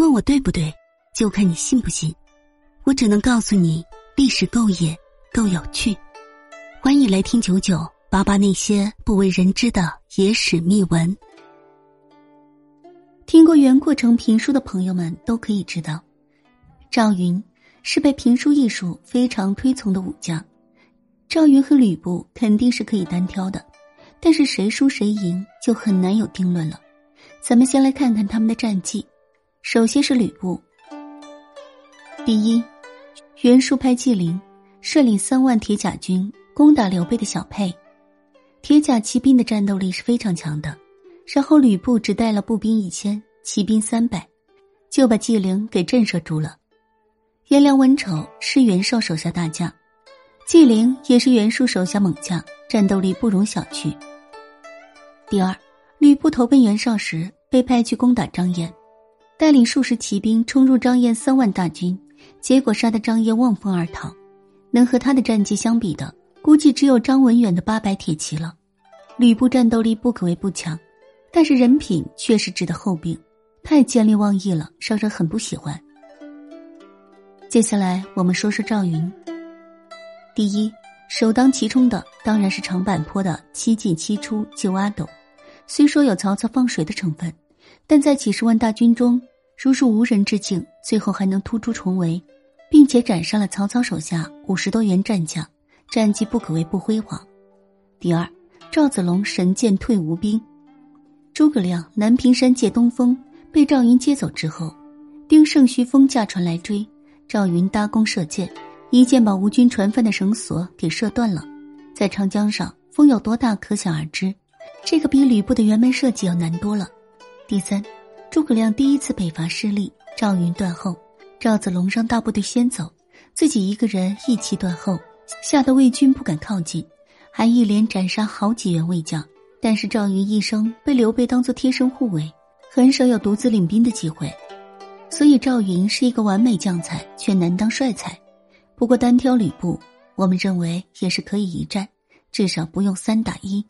问我对不对，就看你信不信。我只能告诉你，历史够野，够有趣。欢迎来听九九八八那些不为人知的野史秘闻。听过袁阔成评书的朋友们都可以知道，赵云是被评书艺术非常推崇的武将。赵云和吕布肯定是可以单挑的，但是谁输谁赢就很难有定论了。咱们先来看看他们的战绩。首先是吕布。第一，袁术派纪灵率领三万铁甲军攻打刘备的小沛，铁甲骑兵的战斗力是非常强的。然后吕布只带了步兵一千，骑兵三百，就把纪灵给震慑住了。颜良文丑是袁绍手下大将，纪灵也是袁术手下猛将，战斗力不容小觑。第二，吕布投奔袁绍时被派去攻打张燕。带领数十骑兵冲入张燕三万大军，结果杀得张燕望风而逃。能和他的战绩相比的，估计只有张文远的八百铁骑了。吕布战斗力不可谓不强，但是人品确实值得诟病，太见利忘义了，让人很不喜欢。接下来我们说说赵云。第一，首当其冲的当然是长坂坡的七进七出救阿斗，虽说有曹操放水的成分，但在几十万大军中。如入无人之境，最后还能突出重围，并且斩杀了曹操手下五十多员战将，战绩不可谓不辉煌。第二，赵子龙神剑退吴兵，诸葛亮南屏山借东风被赵云接走之后，丁胜虚风驾船来追，赵云搭弓射箭，一箭把吴军船帆的绳索给射断了。在长江上，风有多大可想而知，这个比吕布的辕门射戟要难多了。第三。诸葛亮第一次北伐失利，赵云断后，赵子龙让大部队先走，自己一个人一气断后，吓得魏军不敢靠近，还一连斩杀好几员魏将。但是赵云一生被刘备当做贴身护卫，很少有独自领兵的机会，所以赵云是一个完美将才，却难当帅才。不过单挑吕布，我们认为也是可以一战，至少不用三打一。